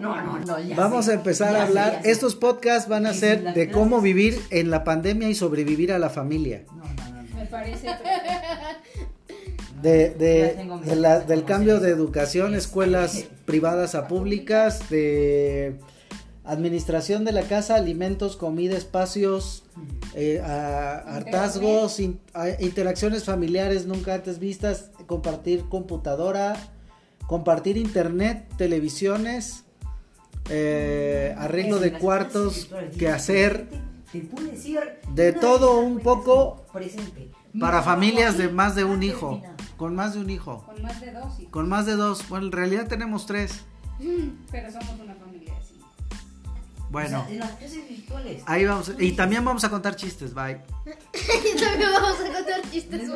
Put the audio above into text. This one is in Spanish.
No, no, no. ya Vamos sé, a empezar ya a hablar. sé. Estos podcasts van a ser de cómo vivir en la pandemia y sobrevivir a la familia. No, no, no. Me parece. De, de- la- del cambio de educación, escuelas privadas a públicas, de administración de la casa, alimentos, comida, espacios, eh, a- hartazgos, in- a- interacciones familiares nunca antes vistas, compartir computadora, compartir internet, televisiones, eh, arreglo de cuartos, que hacer Te puede decir de todo un poco presente. para familias de más de un hijo, con más de un hijo. Con más de dos, sí. Con más de dos. Bueno, en realidad tenemos tres. Pero somos una familia así. Bueno, O sea, en las clases virtuales. ahí vamos. Y también vamos a contar chistes. Bye. Y también vamos a contar chistes.